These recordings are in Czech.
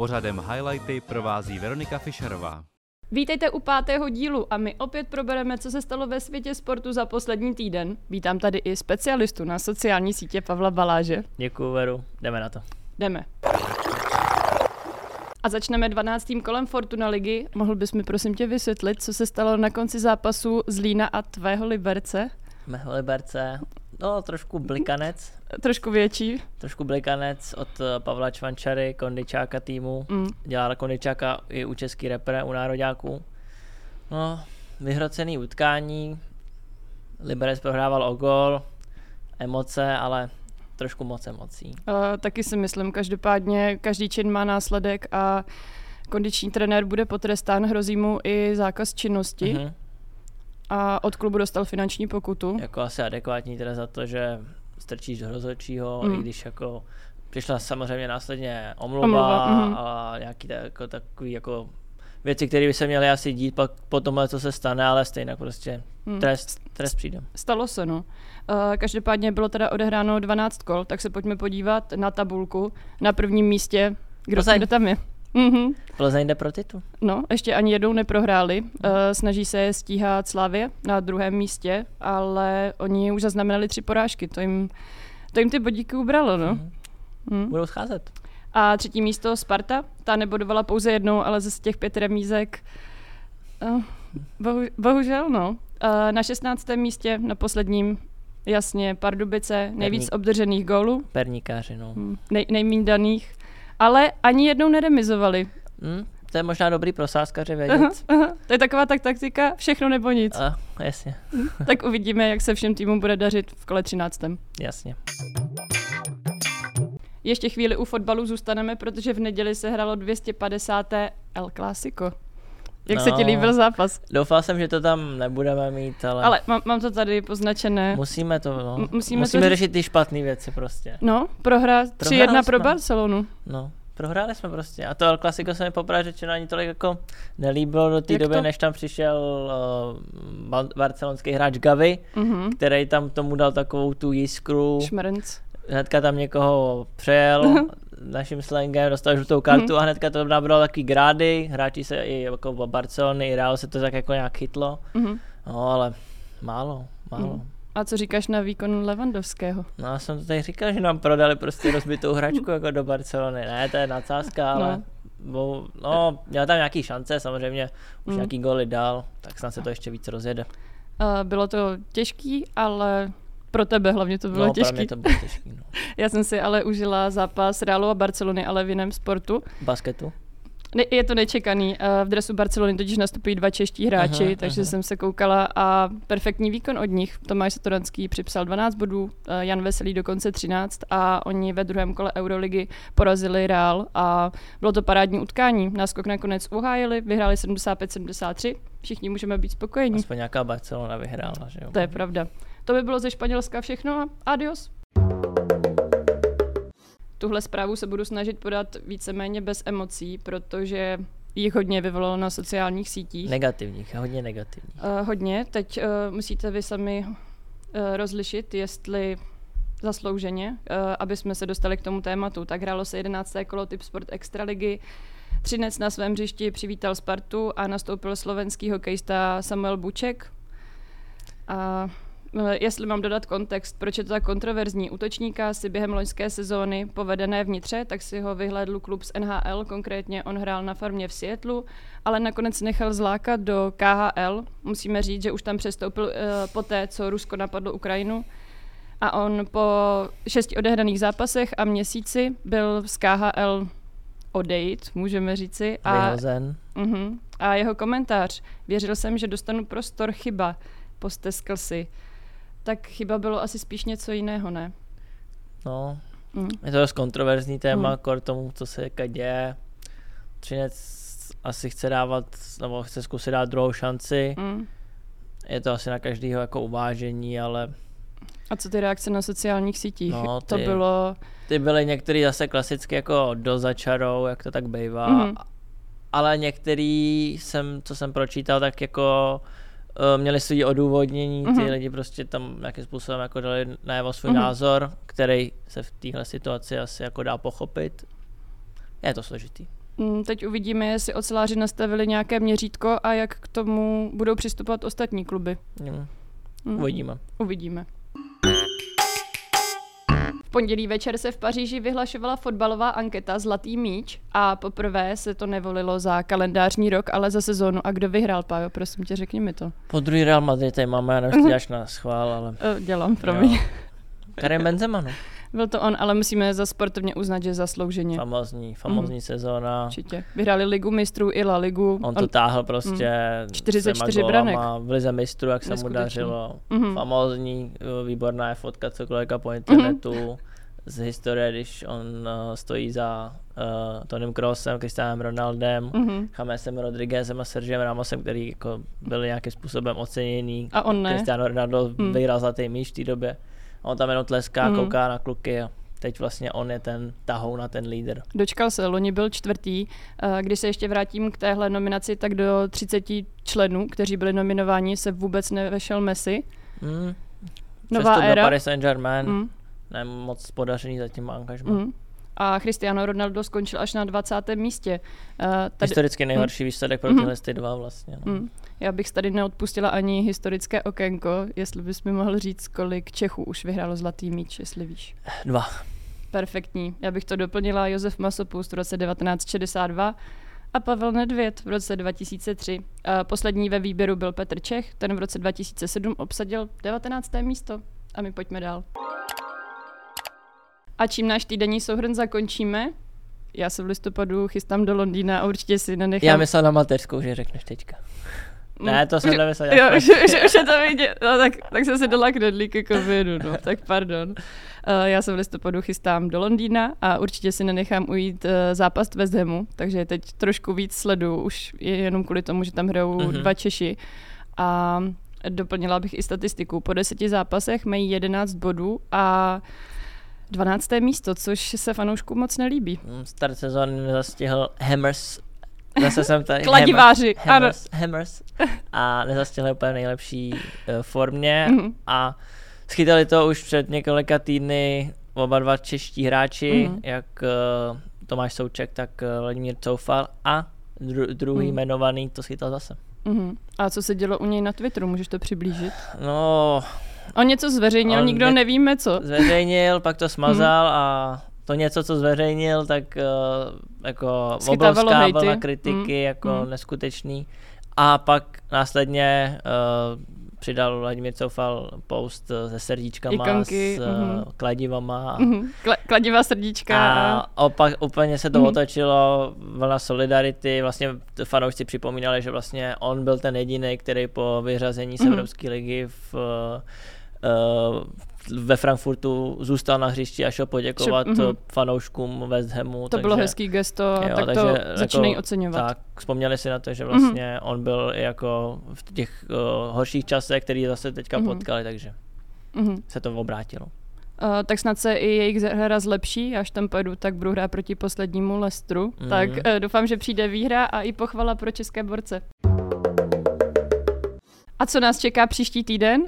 Pořadem highlighty provází Veronika Fischerová. Vítejte u pátého dílu a my opět probereme, co se stalo ve světě sportu za poslední týden. Vítám tady i specialistu na sociální sítě Pavla Baláže. Děkuji, Veru. Jdeme na to. Jdeme. A začneme 12. kolem Fortuna ligy. Mohl bys mi prosím tě vysvětlit, co se stalo na konci zápasu Zlína a tvého Liberce? Mého Liberce, no trošku blikanec. Trošku větší. Trošku blikanec od eh, Pavla Čvančary, kondičáka týmu. Mm. Dělal kondičáka i u český repre, u nároďáků. No, vyhrocený utkání. Liberec prohrával o gol, emoce, ale trošku moc emocí. Uh, taky si myslím, každopádně každý čin má následek a kondiční trenér bude potrestán, hrozí mu i zákaz činnosti. Uh-huh. A od klubu dostal finanční pokutu. Jako asi adekvátní teda za to, že strčíš do rozhodčího, mm. i když jako přišla samozřejmě následně omluva, omluva mm. a nějaký tak, jako, takový jako věci, které by se měly asi dít pak po tomhle, co se stane, ale stejně prostě hmm. trest, trest přijde. Stalo se, no. Uh, každopádně bylo teda odehráno 12 kol, tak se pojďme podívat na tabulku. Na prvním místě, kdo, kdo tam je. Mm-hmm. Plzeň jde pro titul. No, ještě ani jednou neprohráli. Uh, snaží se stíhat Slavě na druhém místě, ale oni už zaznamenali tři porážky. To jim, to jim ty bodíky ubralo, no. Mm. Mm. Budou scházet. A třetí místo Sparta, ta nebodovala pouze jednou, ale ze těch pět remízek uh, bohu, bohužel, no. Uh, na 16. místě, na posledním, jasně, Pardubice, nejvíc Perník. obdržených gólů. Perníkáři, no. Mm, nej, nejmín daných ale ani jednou neremizovali. Hmm, to je možná dobrý pro sázkaře vědět. Aha, aha. To je taková tak taktika, všechno nebo nic. A, jasně. Hm, tak uvidíme, jak se všem týmům bude dařit v kole 13. Jasně. Ještě chvíli u fotbalu zůstaneme, protože v neděli se hralo 250. El Clásico. Jak no, se ti no. líbil zápas? Doufal jsem, že to tam nebudeme mít, ale... Ale mám, mám to tady poznačené. Musíme to, no. M- musíme, musíme to řešit ty špatné věci prostě. No, prohra 3-1 pro Barcelonu. No, prohráli jsme prostě. A to El Clasico se mi poprvé řečeno ani tolik jako nelíbilo do té doby, to? než tam přišel uh, barcelonský hráč Gavi, uh-huh. který tam tomu dal takovou tu jiskru. Šmrnc. Hnedka tam někoho přejel, naším slangem, dostal žlutou kartu mm. a hnedka to nabralo takový grády, hráči se i jako v Barcelony, i Real se to tak jako nějak chytlo, mm. no ale málo, málo. Mm. A co říkáš na výkon Levandovského? No já jsem to tady říkal, že nám prodali prostě rozbitou hračku jako do Barcelony. Ne, to je nadsázka, ale no. Bo, no, měl tam nějaký šance, samozřejmě už mm. nějaký góly dal, tak snad se to ještě víc rozjede. Uh, bylo to těžký, ale pro tebe hlavně to bylo no, těžké. To bylo těžký, no. Já jsem si ale užila zápas Realu a Barcelony, ale v jiném sportu. Basketu? Ne, je to nečekaný. Eh, v dresu Barcelony totiž nastupují dva čeští hráči, aha, takže aha. jsem se koukala a perfektní výkon od nich. Tomáš Satoranský připsal 12 bodů, eh, Jan Veselý dokonce 13 a oni ve druhém kole Euroligy porazili Real a bylo to parádní utkání. Náskok nakonec uhájili, vyhráli 75-73. Všichni můžeme být spokojení. Aspoň nějaká Barcelona vyhrála, že jo? To je pravda. To by bylo ze Španělska všechno a adios. Tuhle zprávu se budu snažit podat víceméně bez emocí, protože jich hodně vyvolalo na sociálních sítích. Negativních, hodně negativních. Uh, hodně. Teď uh, musíte vy sami uh, rozlišit, jestli zaslouženě, uh, aby jsme se dostali k tomu tématu. Tak hrálo se 11. kolo Typ Sport Extraligy. Třinec na svém hřišti přivítal Spartu a nastoupil slovenský hokejista Samuel Buček. A jestli mám dodat kontext, proč je to tak kontroverzní. Útočníka si během loňské sezóny povedené vnitře, tak si ho vyhlédl klub z NHL, konkrétně on hrál na farmě v Seattleu, ale nakonec nechal zlákat do KHL. Musíme říct, že už tam přestoupil uh, po té, co Rusko napadlo Ukrajinu. A on po šesti odehraných zápasech a měsíci byl z KHL odejít, můžeme říci. A, uh-huh, a jeho komentář. Věřil jsem, že dostanu prostor, chyba. Posteskl si tak chyba bylo asi spíš něco jiného, ne? No, mm. je to dost kontroverzní téma, mm. kor tomu, co se děje. Třinec asi chce dávat, nebo chce zkusit dát druhou šanci. Mm. Je to asi na každého jako uvážení, ale A co ty reakce na sociálních sítích? No, To ty- bylo... ty byly některý zase klasicky jako do začarou, jak to tak bývá. Mhm. Ale některý jsem, co jsem pročítal, tak jako měli svý odůvodnění, ty Mhm. lidi prostě tam nějakým způsobem jako dali najevo svůj Mhm. názor, který se v téhle situaci asi jako dá pochopit. Je to složitý. Mm, Teď uvidíme, jestli oceláři nastavili nějaké měřítko a jak k tomu budou přistupovat ostatní kluby. Mm. Uvidíme. Uvidíme. Pondělí večer se v Paříži vyhlašovala fotbalová anketa Zlatý míč a poprvé se to nevolilo za kalendářní rok, ale za sezónu. A kdo vyhrál, Pájo? Prosím tě, řekni mi to. Po druhý Real Madrid tady máme, já nevím, děláš na schvál, ale... Uh, dělám, promiň. Karim Benzema, no. Byl to on, ale musíme za sportovně uznat, že zaslouženě. Famózní Mhm. sezóna. Určitě. Vyhráli ligu mistrů i La Ligu. On to táhl prostě 44 třema branek. gólama v lize mistrů, jak se mu dařilo. Mhm. Famózní, eh, výborná je fotka, co kolega po internetu z historie, když on uh, stojí za uh, Tonym Kroosem, Cristianem Ronaldem, Mhm. Chamesem Rodriguezem a Sergiem Ramosem, který jako byli nějakým způsobem oceněný. A on ne. Cristiano Ronaldo Hmm. vyhrál zlatý míč v té době. A on tam jenom tleská, Hmm. kouká na kluky a teď vlastně on je ten tahou na ten líder. Dočkal se, loni byl čtvrtý. Eh, Když se ještě vrátím k téhle nominaci, tak do 30 členů, kteří byli nominováni, se vůbec nevešel Messi. Mm. Nová Přestup éra. do Paris Saint-Germain, Mm, ne moc podařený zatím angažma. mm. A Cristiano Ronaldo skončil až na 20. místě. Eh, Tady, Historicky nejhorší výsledek pro Mhm. tyhle ty dva vlastně. No. mm, já bych tady neodpustila ani historické okénko, jestli bys mi mohl říct, kolik Čechů už vyhrálo zlatý míč, jestli víš. Dva. Perfektní. Já bych to doplnila Josef Masopust v roce 1962 a Pavel Nedvěd v roce 2003. A poslední ve výběru byl Petr Čech, ten v roce 2007 obsadil 19. místo. A my pojďme dál. A čím náš týdenní souhrn zakončíme? Já se v listopadu chystám do Londýna a určitě si nenechám... Já myslel na mateřskou, že řekneš teďka. Mm, Ne, to jsem už- nemyslel. Jo, už, už, už je to vidět. No, tak, tak jsem si dala knedlíky k obědu, no, tak pardon. Uh, já se v listopadu chystám do Londýna a určitě si nenechám ujít uh, zápas West Hamu, takže teď trošku víc sledu, už je jenom kvůli tomu, že tam hrajou Mhm. mm-hmm. dva Češi. A doplnila bych i statistiku. Po deseti zápasech mají 11 bodů a 12. místo, což se fanouškům moc nelíbí. Mm, Start sezóny nezastihl Hammers. Zase jsem tady. Kladiváři, Hammers, Hammers. A nezastihl úplně nejlepší uh, formě. Mhm. A schytali to už před několika týdny oba dva čeští hráči, Mhm. jak uh, Tomáš Souček, tak uh, Vladimír Coufal a dru- druhý Mhm. jmenovaný to schytal zase. Mhm. A co se dělo u něj na Twitteru, můžeš to přiblížit? No, On něco zveřejnil, On nikdo ne- nevíme co. zveřejnil, pak to smazal a to něco, co zveřejnil, tak uh, jako Schytávalo obrovská hejty. vlna kritiky, Mm, jako mm. neskutečný. A pak následně uh, přidal Vladimír Coufal post eh, se srdíčkama, Ikonky, s mhm. kladivama a Mhm. Kla- kladivá srdíčka. A... opak, úplně se to Mhm. otočilo, vlna solidarity, vlastně fanoušci připomínali, že vlastně on byl ten jediný, který po vyřazení z Mhm. Evropské ligy v, ve Frankfurtu zůstal na hřišti a šel poděkovat Šel- mhm. mm fanouškům West Hamu. To bylo hezký gesto, jo, tak to takže jako- začínají oceňovat. Tak, vzpomněli si na to, že Mhm. vlastně on byl i jako v těch uh, horších časech, který zase teďka Mhm. potkali, takže Mhm. se to obrátilo. Uh, tak snad se i jejich hra zlepší, až tam pojedu, tak budu hrát proti poslednímu Lestru. Mhm. Tak uh, doufám, že přijde výhra a i pochvala pro české borce. A co nás čeká příští týden?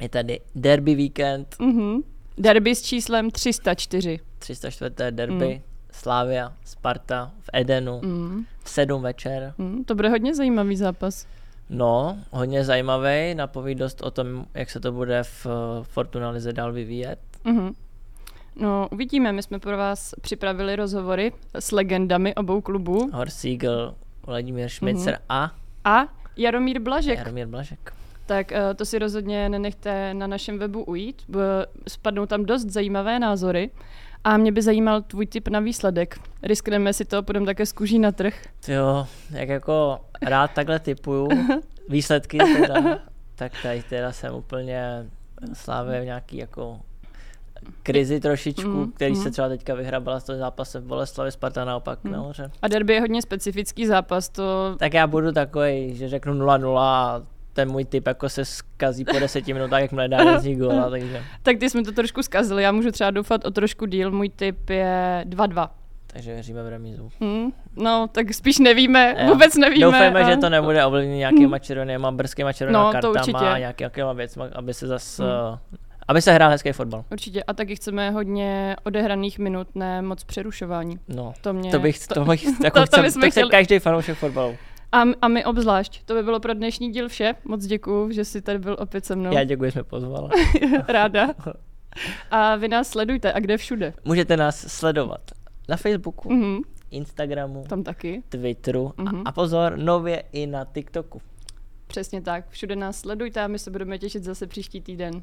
Je tady derby víkend, Mhm. Derby s číslem 304. 304. derby, Mm. Slavia, Sparta v Edenu, Mhm. v 7 večer. Mhm. To bude hodně zajímavý zápas. No, hodně zajímavý, napoví dost o tom, jak se to bude v Fortuna Lize dál vyvíjet. Mhm. No, uvidíme. My jsme pro vás připravili rozhovory s legendami obou klubů. Horst Siegel, Vladimír Šmicer Mhm. a A Jaromír Blažek. Jaromír Blažek. Tak eh, to si rozhodně nenechte na našem webu ujít. b- Spadnou tam dost zajímavé názory. A mě by zajímal tvůj tip na výsledek. Riskneme si to, půjdeme také z kůží na trh. Jo, jak jako rád takhle typuju výsledky teda, tak tady teda jsem úplně Slávě v nějaký jako krizi trošičku, Mm, který mm. se třeba teďka vyhrabala z toho zápase v Boleslavi, Sparta naopak Mm. nahoře. A derby je hodně specifický zápas, to Tak já budu takový, že řeknu 0-0 a ten můj typ jako se skazí po deseti minutách, jak mne dá z góla, takže, tak ty jsme to trošku zkazili, já můžu třeba doufat o trošku díl, můj tip je 2-2. takže věříme v remízu. Hmm, no, tak spíš nevíme, Jo. vůbec nevíme. Doufejme, a- že to nebude ovlivněné nějakýma červenýma, brzkýma červenýma No, to kartama určitě. a nějaký, nějakýma věcmi, aby se zas, Hmm. uh, aby se hrál hezký fotbal. Určitě. A taky chceme hodně odehraných minut, ne moc přerušování. No, To mě... to bych, to bych, jako to chcem, to chce chtěli. každý fanoušek fotbalu. A, a my obzvlášť. To by bylo pro dnešní díl vše. Moc děkuju, že jsi tady byl opět se mnou. Já děkuji, že jsme pozvala. Ráda. A vy nás sledujte. A kde všude? Můžete nás sledovat na Facebooku, Mhm, Instagramu, tam taky. Twitteru Mhm. a, a pozor, nově i na TikToku. Přesně tak. Všude nás sledujte a my se budeme těšit zase příští týden.